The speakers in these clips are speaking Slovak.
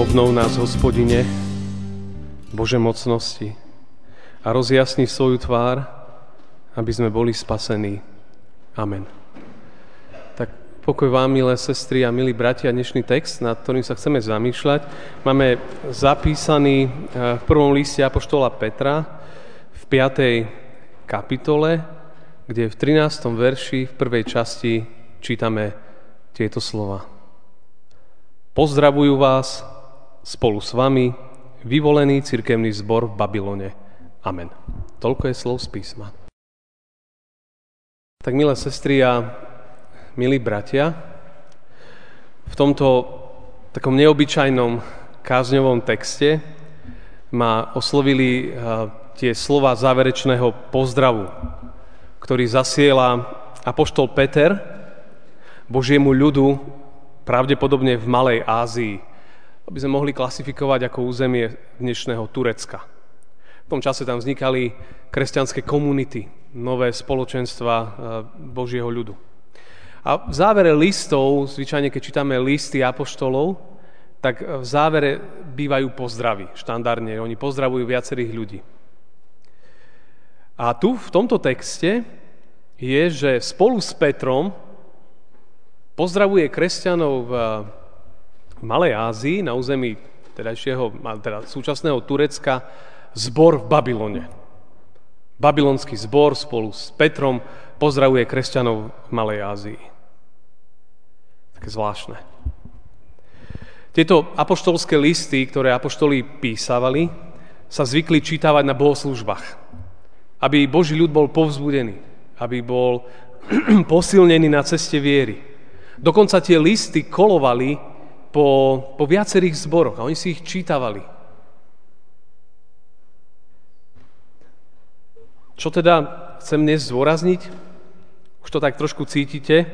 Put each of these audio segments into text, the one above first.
Obnov nás, hospodine, Bože mocnosti a rozjasni svoju tvár, aby sme boli spasení. Amen. Tak pokoj vám, milé sestry a milí bratia, dnešný text, nad ktorým sa chceme zamýšľať, máme zapísaný eh, v prvom liste Apoštola Petra v 5. kapitole, kde v 13. verši v prvej časti čítame tieto slova. Pozdravujú vás spolu s vami vyvolený cirkevný zbor v Babylone. Amen. Toľko je slov z písma. Tak milé sestry a milí bratia, v tomto takom neobyčajnom kázňovom texte ma oslovili tie slova záverečného pozdravu, ktorý zasiela apoštol Peter Božiemu ľudu pravdepodobne v Malej Ázii by sme mohli klasifikovať ako územie dnešného Turecka. V tom čase tam vznikali kresťanské komunity, nové spoločenstva e, Božieho ľudu. A v závere listov, zvyčajne keď čítame listy apoštolov, tak v závere bývajú pozdravy, štandardne. Oni pozdravujú viacerých ľudí. A tu v tomto texte je, že spolu s Petrom pozdravuje kresťanov v v Malej Ázii, na území tedajšieho, teda súčasného Turecka, zbor v Babylone. Babylonský zbor spolu s Petrom pozdravuje kresťanov v Malej Ázii. Také zvláštne. Tieto apoštolské listy, ktoré apoštoli písavali, sa zvykli čítavať na bohoslužbách. Aby Boží ľud bol povzbudený, aby bol posilnený na ceste viery. Dokonca tie listy kolovali po, po viacerých zboroch a oni si ich čítavali. Čo teda chcem dnes zdôrazniť? Už to tak trošku cítite.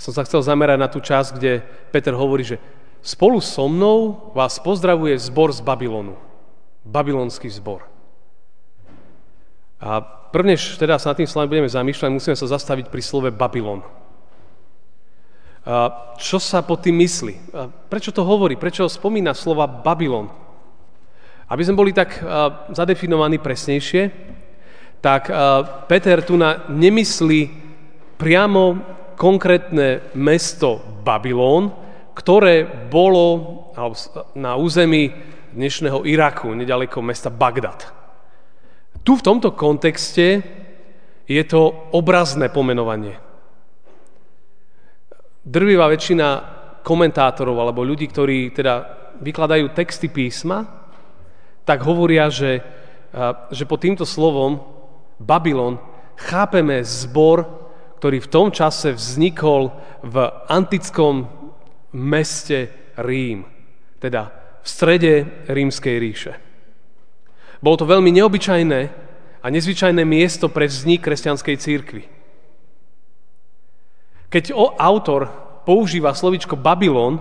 Som sa chcel zamerať na tú časť, kde Peter hovorí, že spolu so mnou vás pozdravuje zbor z Babylonu. Babylonský zbor. A prvnež teda sa nad tým slovami budeme zamýšľať, musíme sa zastaviť pri slove Babylon. Čo sa pod tým myslí? Prečo to hovorí? Prečo spomína slova Babylon? Aby sme boli tak zadefinovaní presnejšie, tak Peter tu na nemyslí priamo konkrétne mesto Babylon, ktoré bolo na území dnešného Iraku, nedaleko mesta Bagdad. Tu v tomto kontexte je to obrazné pomenovanie. Drvivá väčšina komentátorov alebo ľudí, ktorí teda vykladajú texty písma, tak hovoria, že, že pod týmto slovom Babylon chápeme zbor, ktorý v tom čase vznikol v antickom meste Rím, teda v strede rímskej ríše. Bolo to veľmi neobyčajné a nezvyčajné miesto pre vznik kresťanskej církvy. Keď autor používa slovičko Babylon,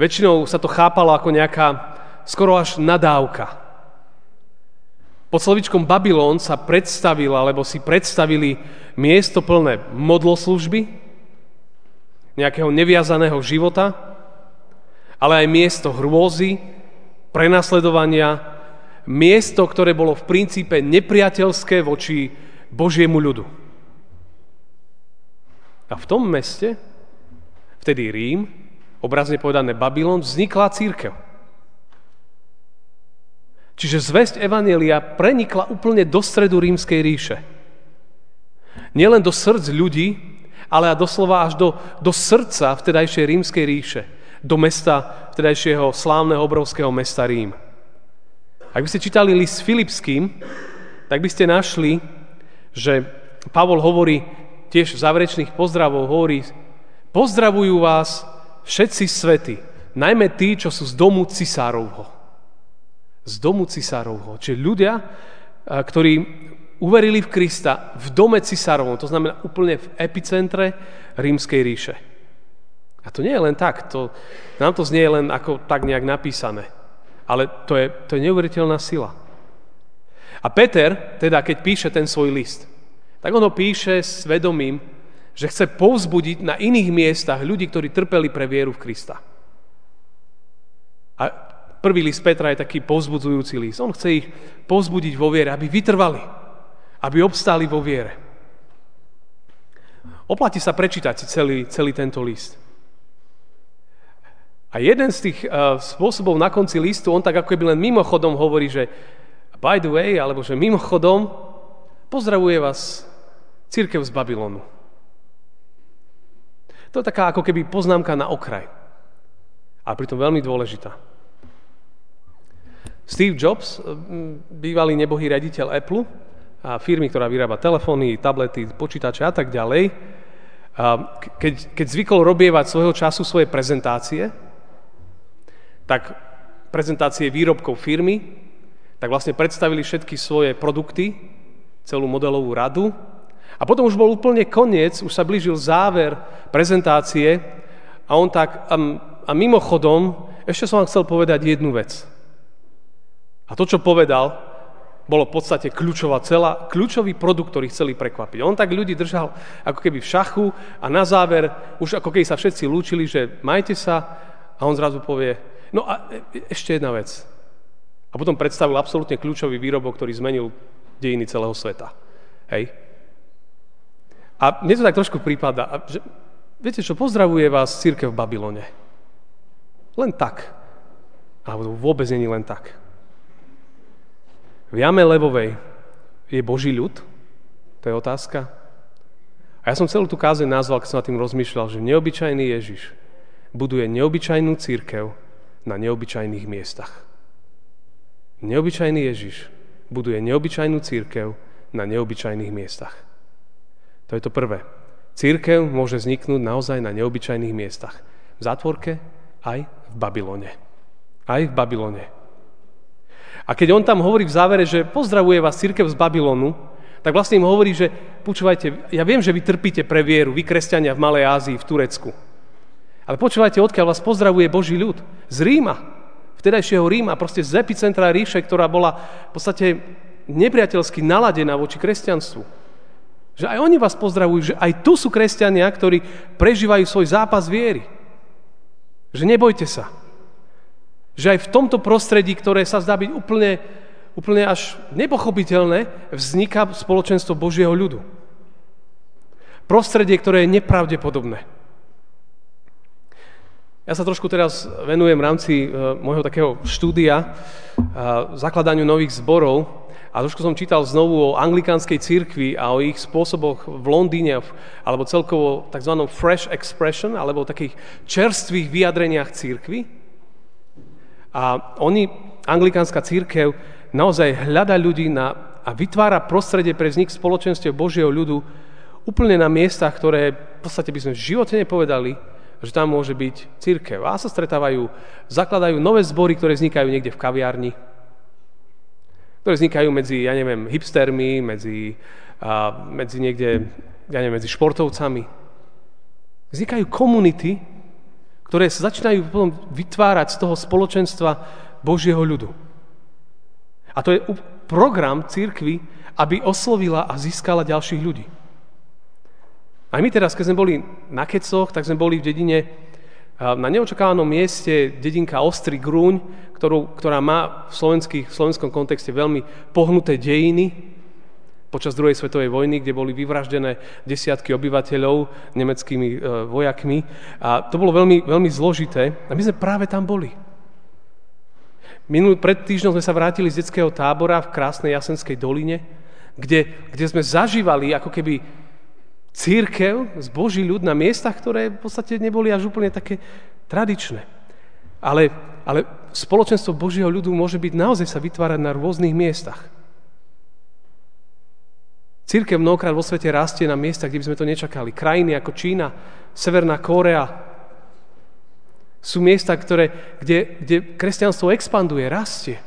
väčšinou sa to chápalo ako nejaká skoro až nadávka. Pod slovičkom Babylon sa predstavil, alebo si predstavili miesto plné modloslužby, nejakého neviazaného života, ale aj miesto hrôzy, prenasledovania, miesto, ktoré bolo v princípe nepriateľské voči Božiemu ľudu. A v tom meste, vtedy Rím, obrazne povedané Babylon, vznikla církev. Čiže zväzť Evanielia prenikla úplne do stredu rímskej ríše. Nielen do srdc ľudí, ale a doslova až do, do srdca vtedajšej rímskej ríše, do mesta vtedajšieho slávneho obrovského mesta Rím. Ak by ste čítali list Filipským, tak by ste našli, že Pavol hovorí, tiež v záverečných pozdravov hovorí, pozdravujú vás všetci svety, najmä tí, čo sú z domu cisárovho. z domu cisárovho. Čiže ľudia, ktorí uverili v Krista v dome cisárovom, to znamená úplne v epicentre rímskej ríše. A to nie je len tak, to, nám to znie len ako tak nejak napísané, ale to je, to je neuveriteľná sila. A Peter, teda keď píše ten svoj list, tak on ho píše s vedomím, že chce povzbudiť na iných miestach ľudí, ktorí trpeli pre vieru v Krista. A prvý list Petra je taký povzbudzujúci list. On chce ich povzbudiť vo viere, aby vytrvali, aby obstáli vo viere. Oplatí sa prečítať celý, celý tento list. A jeden z tých uh, spôsobov na konci listu, on tak ako keby len mimochodom hovorí, že by the way, alebo že mimochodom, pozdravuje vás církev z Babylonu. To je taká ako keby poznámka na okraj. A pritom veľmi dôležitá. Steve Jobs, bývalý nebohý raditeľ Apple, a firmy, ktorá vyrába telefóny, tablety, počítače a tak ďalej, keď, keď zvykol robievať svojho času svoje prezentácie, tak prezentácie výrobkov firmy, tak vlastne predstavili všetky svoje produkty, celú modelovú radu a potom už bol úplne koniec, už sa blížil záver prezentácie a on tak, a, a mimochodom, ešte som vám chcel povedať jednu vec. A to, čo povedal, bolo v podstate kľúčová celá, kľúčový produkt, ktorý chceli prekvapiť. On tak ľudí držal ako keby v šachu a na záver, už ako keby sa všetci lúčili, že majte sa a on zrazu povie, no a ešte jedna vec. A potom predstavil absolútne kľúčový výrobok, ktorý zmenil dejiny celého sveta. Hej? A mne to tak trošku prípada, že viete čo, pozdravuje vás církev v Babylone. Len tak. Alebo vôbec není len tak. V jame Levovej je Boží ľud? To je otázka. A ja som celú tú kázeň nazval, keď som nad tým rozmýšľal, že neobyčajný Ježiš buduje neobyčajnú církev na neobyčajných miestach. Neobyčajný Ježiš buduje neobyčajnú církev na neobyčajných miestach. To je to prvé. Církev môže vzniknúť naozaj na neobyčajných miestach. V zátvorke aj v Babylone. Aj v Babylone. A keď on tam hovorí v závere, že pozdravuje vás církev z Babylonu, tak vlastne im hovorí, že počúvajte, ja viem, že vy trpíte pre vieru, vy kresťania v Malej Ázii, v Turecku. Ale počúvajte, odkiaľ vás pozdravuje Boží ľud. Z Ríma. Vtedajšieho Ríma, proste z epicentra ríše, ktorá bola v podstate nepriateľsky naladená voči kresťanstvu. Že aj oni vás pozdravujú, že aj tu sú kresťania, ktorí prežívajú svoj zápas viery. Že nebojte sa. Že aj v tomto prostredí, ktoré sa zdá byť úplne, úplne až nepochopiteľné, vzniká spoločenstvo Božieho ľudu. Prostredie, ktoré je nepravdepodobné. Ja sa trošku teraz venujem v rámci uh, môjho takého štúdia uh, zakladaniu nových zborov a trošku som čítal znovu o anglikánskej cirkvi a o ich spôsoboch v Londýne, alebo celkovo tzv. fresh expression, alebo takých čerstvých vyjadreniach cirkvi. A oni, anglikánska církev, naozaj hľada ľudí na, a vytvára prostredie pre vznik spoločenstiev Božieho ľudu úplne na miestach, ktoré v podstate by sme v živote nepovedali, že tam môže byť církev. A sa stretávajú, zakladajú nové zbory, ktoré vznikajú niekde v kaviarni, ktoré vznikajú medzi, ja neviem, hipstermi, medzi, a, medzi niekde, ja neviem, medzi športovcami. Vznikajú komunity, ktoré sa začínajú potom vytvárať z toho spoločenstva Božieho ľudu. A to je program církvy, aby oslovila a získala ďalších ľudí. Aj my teraz, keď sme boli na Kecoch, tak sme boli v dedine, na neočakávanom mieste dedinka Ostrý Grúň, ktorú, ktorá má v, v slovenskom kontexte veľmi pohnuté dejiny, počas druhej svetovej vojny, kde boli vyvraždené desiatky obyvateľov nemeckými e, vojakmi. A to bolo veľmi, veľmi zložité. A my sme práve tam boli. Minulý, pred týždňom sme sa vrátili z detského tábora v krásnej Jasenskej doline, kde, kde sme zažívali ako keby církev z Boží ľud na miestach, ktoré v podstate neboli až úplne také tradičné. Ale, ale spoločenstvo Božieho ľudu môže byť naozaj sa vytvárať na rôznych miestach. Církev mnohokrát vo svete rastie na miestach, kde by sme to nečakali. Krajiny ako Čína, Severná Kórea. Sú miesta, ktoré, kde, kde kresťanstvo expanduje, rastie.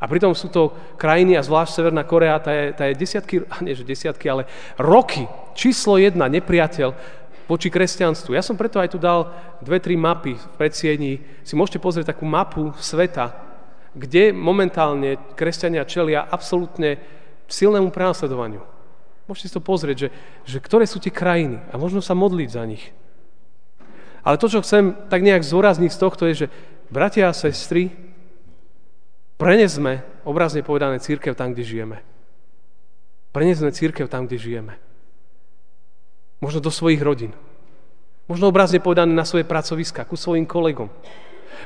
A pritom sú to krajiny, a zvlášť Severná Korea, tá je, tá je desiatky, nie že desiatky, ale roky, číslo jedna, nepriateľ voči kresťanstvu. Ja som preto aj tu dal dve, tri mapy v predsiedni. Si môžete pozrieť takú mapu sveta, kde momentálne kresťania čelia absolútne silnému prenasledovaniu. Môžete si to pozrieť, že, že ktoré sú tie krajiny a možno sa modliť za nich. Ale to, čo chcem tak nejak zúrazniť z tohto je, že bratia a sestry, Prenesme, obrazne povedané, církev tam, kde žijeme. Prenesme církev tam, kde žijeme. Možno do svojich rodín. Možno obrazne povedané na svoje pracoviska, ku svojim kolegom.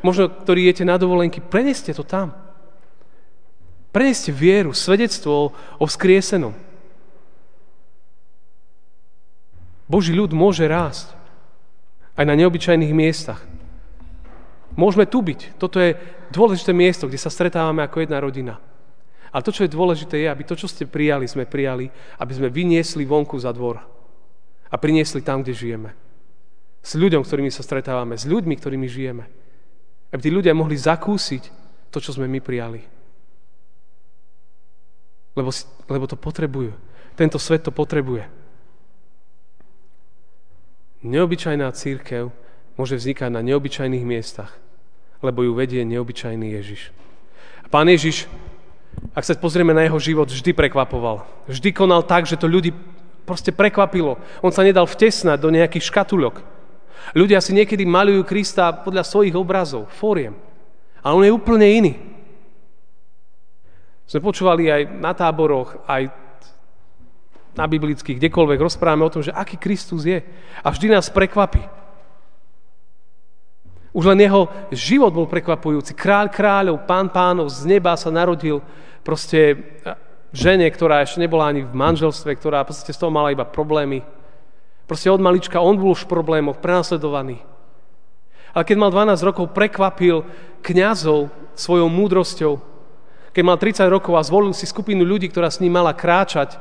Možno, ktorí jete na dovolenky, preneste to tam. Preneste vieru, svedectvo o vzkriesenom. Boží ľud môže rásť aj na neobyčajných miestach. Môžeme tu byť. Toto je dôležité miesto, kde sa stretávame ako jedna rodina. Ale to, čo je dôležité, je, aby to, čo ste prijali, sme prijali, aby sme vyniesli vonku za dvor a priniesli tam, kde žijeme. S ľuďom, ktorými sa stretávame, s ľuďmi, ktorými žijeme. Aby tí ľudia mohli zakúsiť to, čo sme my prijali. Lebo, lebo to potrebujú. Tento svet to potrebuje. Neobyčajná církev môže vznikať na neobyčajných miestach lebo ju vedie neobyčajný Ježiš. A pán Ježiš, ak sa pozrieme na jeho život, vždy prekvapoval. Vždy konal tak, že to ľudí proste prekvapilo. On sa nedal vtesnať do nejakých škatulok. Ľudia si niekedy malujú Krista podľa svojich obrazov, fóriem. Ale on je úplne iný. Sme počúvali aj na táboroch, aj na biblických, kdekoľvek rozprávame o tom, že aký Kristus je. A vždy nás prekvapí. Už len jeho život bol prekvapujúci. Kráľ kráľov, pán pánov z neba sa narodil proste žene, ktorá ešte nebola ani v manželstve, ktorá proste z toho mala iba problémy. Proste od malička on bol už v problémoch, prenasledovaný. Ale keď mal 12 rokov, prekvapil kňazov svojou múdrosťou. Keď mal 30 rokov a zvolil si skupinu ľudí, ktorá s ním mala kráčať,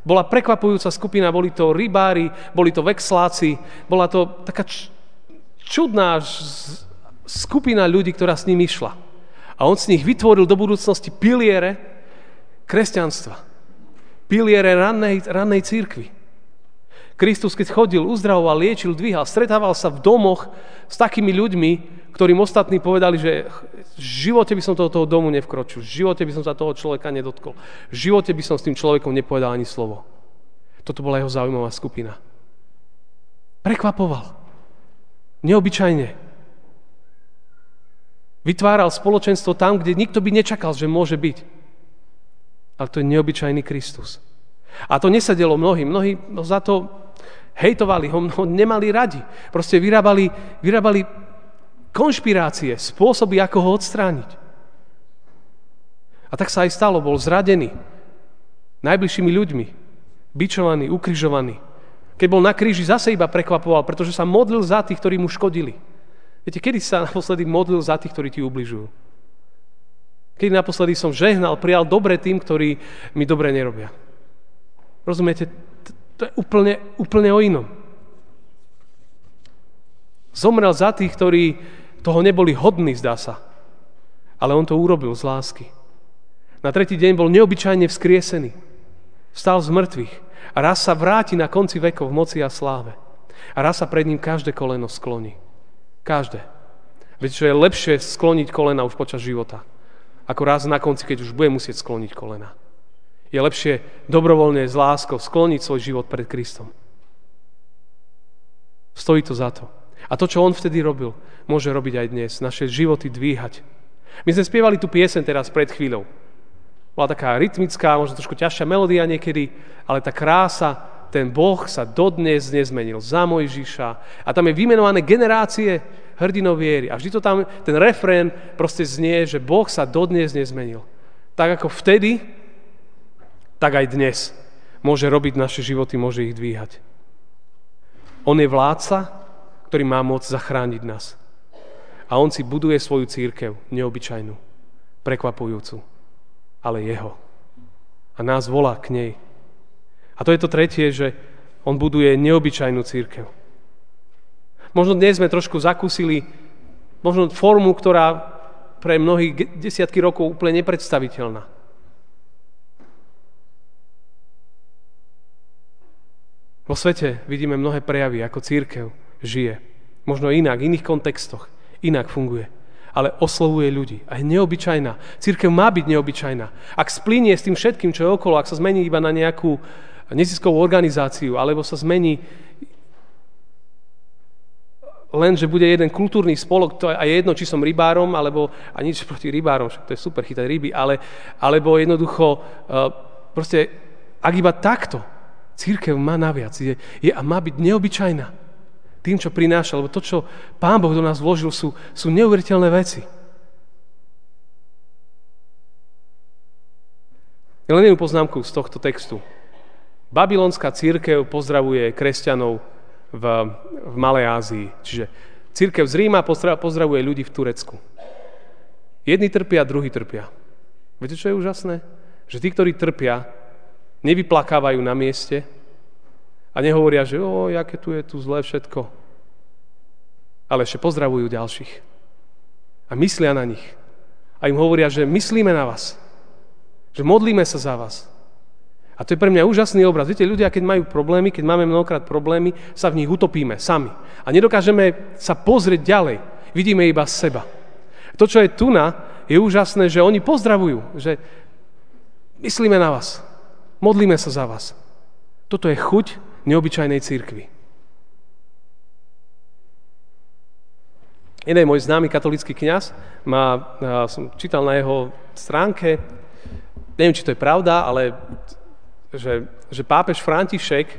bola prekvapujúca skupina, boli to rybári, boli to vexláci, bola to taká čudná skupina ľudí, ktorá s ním išla. A on z nich vytvoril do budúcnosti piliere kresťanstva. Piliere rannej, rannej církvy. Kristus, keď chodil, uzdravoval, liečil, dvíhal, stretával sa v domoch s takými ľuďmi, ktorým ostatní povedali, že v živote by som toho, toho domu nevkročil, v živote by som sa toho človeka nedotkol, v živote by som s tým človekom nepovedal ani slovo. Toto bola jeho zaujímavá skupina. Prekvapoval. Neobyčajne. Vytváral spoločenstvo tam, kde nikto by nečakal, že môže byť. Ale to je neobyčajný Kristus. A to nesedelo mnohí. Mnohí za to hejtovali ho, ho nemali radi. Proste vyrábali, vyrábali konšpirácie, spôsoby, ako ho odstrániť. A tak sa aj stalo, bol zradený najbližšími ľuďmi, bičovaný, ukrižovaný. Keď bol na kríži, zase iba prekvapoval, pretože sa modlil za tých, ktorí mu škodili. Viete, kedy sa naposledy modlil za tých, ktorí ti ubližujú? Kedy naposledy som žehnal, prijal dobre tým, ktorí mi dobre nerobia? Rozumiete? To je úplne, úplne o inom. Zomrel za tých, ktorí toho neboli hodní, zdá sa. Ale on to urobil z lásky. Na tretí deň bol neobyčajne vzkriesený. Vstal z mŕtvych a raz sa vráti na konci vekov v moci a sláve. A raz sa pred ním každé koleno skloní. Každé. Viete, čo je lepšie skloniť kolena už počas života, ako raz na konci, keď už bude musieť skloniť kolena. Je lepšie dobrovoľne s láskou skloniť svoj život pred Kristom. Stojí to za to. A to, čo on vtedy robil, môže robiť aj dnes. Naše životy dvíhať. My sme spievali tú piesen teraz pred chvíľou. Bola taká rytmická, možno trošku ťažšia melódia niekedy, ale tá krása, ten Boh sa dodnes nezmenil za Mojžiša. A tam je vymenované generácie hrdinov viery. A vždy to tam, ten refrén proste znie, že Boh sa dodnes nezmenil. Tak ako vtedy, tak aj dnes môže robiť naše životy, môže ich dvíhať. On je vládca, ktorý má moc zachrániť nás. A on si buduje svoju církev, neobyčajnú, prekvapujúcu ale jeho. A nás volá k nej. A to je to tretie, že on buduje neobyčajnú církev. Možno dnes sme trošku zakúsili možno formu, ktorá pre mnohých desiatky rokov úplne nepredstaviteľná. Vo svete vidíme mnohé prejavy, ako církev žije. Možno inak, v iných kontextoch. Inak funguje. Ale oslovuje ľudí. A je neobyčajná. Církev má byť neobyčajná. Ak splínie s tým všetkým, čo je okolo, ak sa zmení iba na nejakú neziskovú organizáciu, alebo sa zmení len, že bude jeden kultúrny spolok, to je jedno, či som rybárom, alebo, a nič proti rybárom, však to je super chytať ryby, ale, alebo jednoducho, uh, proste, ak iba takto, církev má naviac, je, je a má byť neobyčajná tým, čo prináša, lebo to, čo Pán Boh do nás vložil, sú, sú neuveriteľné veci. Len jednu poznámku z tohto textu. Babylonská církev pozdravuje kresťanov v, v Malej Ázii. Čiže církev z Ríma pozdravuje ľudí v Turecku. Jedni trpia, druhí trpia. Viete, čo je úžasné? Že tí, ktorí trpia, nevyplakávajú na mieste a nehovoria, že o, aké tu je tu zlé všetko. Ale ešte pozdravujú ďalších. A myslia na nich. A im hovoria, že myslíme na vás. Že modlíme sa za vás. A to je pre mňa úžasný obraz. Viete, ľudia, keď majú problémy, keď máme mnohokrát problémy, sa v nich utopíme sami. A nedokážeme sa pozrieť ďalej. Vidíme iba seba. To, čo je tu na, je úžasné, že oni pozdravujú, že myslíme na vás, modlíme sa za vás. Toto je chuť neobyčajnej církvy. Jeden môj známy katolický kňaz, má, som čítal na jeho stránke, neviem, či to je pravda, ale že, že pápež František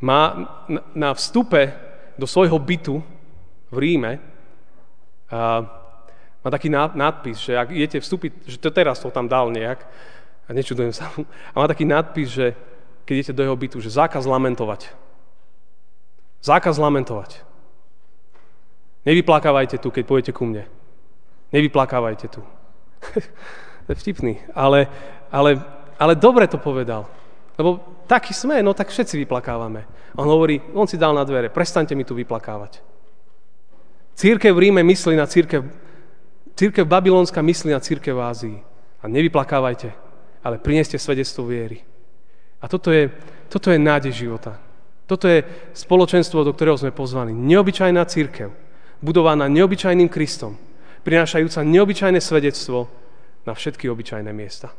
má na vstupe do svojho bytu v Ríme a má taký nadpis, že ak idete vstúpiť, že to teraz to tam dal nejak, a nečudujem sa a má taký nadpis, že keď idete do jeho bytu, že zákaz lamentovať. Zákaz lamentovať. Nevyplakávajte tu, keď pôjdete ku mne. Nevyplakávajte tu. to je vtipný, ale, ale ale dobre to povedal. Lebo taký sme, no tak všetci vyplakávame. On hovorí, on si dal na dvere, prestaňte mi tu vyplakávať. Církev v Ríme myslí na církev, církev babylonská myslí na církev v Ázii. A nevyplakávajte, ale prineste svedectvo viery. A toto je, toto je nádej života. Toto je spoločenstvo, do ktorého sme pozvaní. Neobyčajná církev, budovaná neobyčajným Kristom, prinášajúca neobyčajné svedectvo na všetky obyčajné miesta.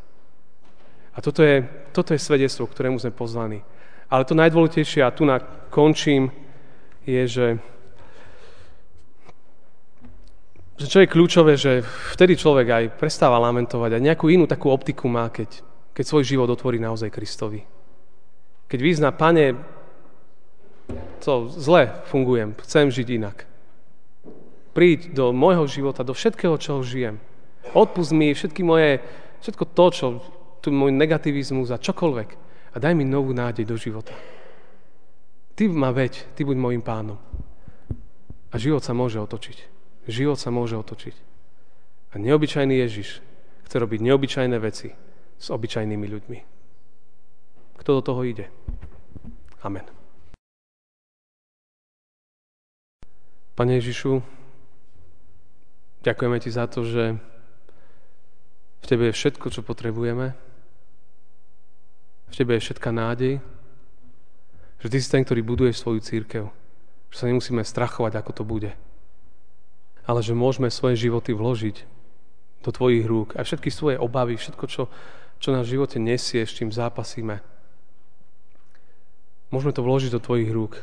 A toto je, toto je svedectvo, ktorému sme pozvaní. Ale to najdôležitejšie, a tu končím, je, že, že čo je kľúčové, že vtedy človek aj prestáva lamentovať a nejakú inú takú optiku má, keď, keď svoj život otvorí naozaj Kristovi. Keď vyzná, pane, to zle fungujem, chcem žiť inak. Príď do môjho života, do všetkého, čo žijem. Odpust mi všetky moje, všetko to, čo tu môj negativizmus a čokoľvek. A daj mi novú nádej do života. Ty ma veď, ty buď môjim pánom. A život sa môže otočiť. Život sa môže otočiť. A neobyčajný Ježiš chce robiť neobyčajné veci s obyčajnými ľuďmi. Kto do toho ide? Amen. Pane Ježišu, ďakujeme Ti za to, že v Tebe je všetko, čo potrebujeme. V Tebe je všetká nádej, že Ty si ten, ktorý buduje svoju církev. Že sa nemusíme strachovať, ako to bude. Ale že môžeme svoje životy vložiť do Tvojich rúk. A všetky svoje obavy, všetko, čo, čo na živote nesie, s čím zápasíme. Môžeme to vložiť do Tvojich rúk.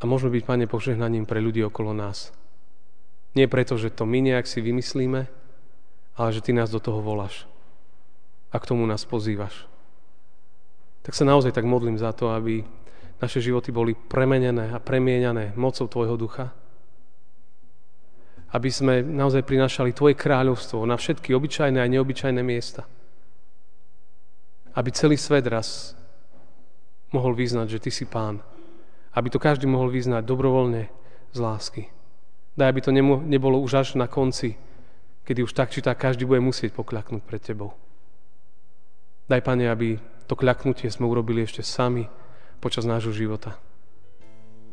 A môžeme byť, Pane, požehnaním pre ľudí okolo nás. Nie preto, že to my nejak si vymyslíme, ale že Ty nás do toho voláš a k tomu nás pozývaš. Tak sa naozaj tak modlím za to, aby naše životy boli premenené a premieňané mocou Tvojho ducha. Aby sme naozaj prinášali Tvoje kráľovstvo na všetky obyčajné a neobyčajné miesta. Aby celý svet raz mohol vyznať, že Ty si Pán. Aby to každý mohol vyznať dobrovoľne z lásky. Daj, aby to nebolo už až na konci, kedy už tak či tak každý bude musieť pokľaknúť pred Tebou. Daj, Pane, aby to kľaknutie sme urobili ešte sami počas nášho života.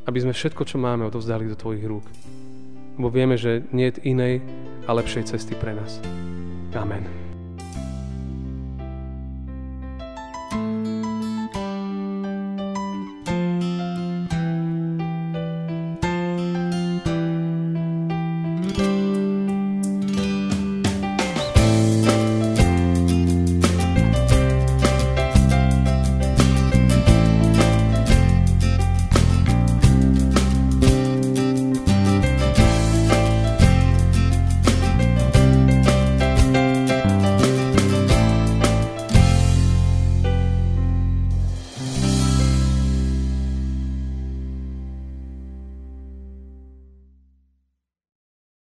Aby sme všetko, čo máme, odovzdali do Tvojich rúk. lebo vieme, že nie je inej a lepšej cesty pre nás. Amen.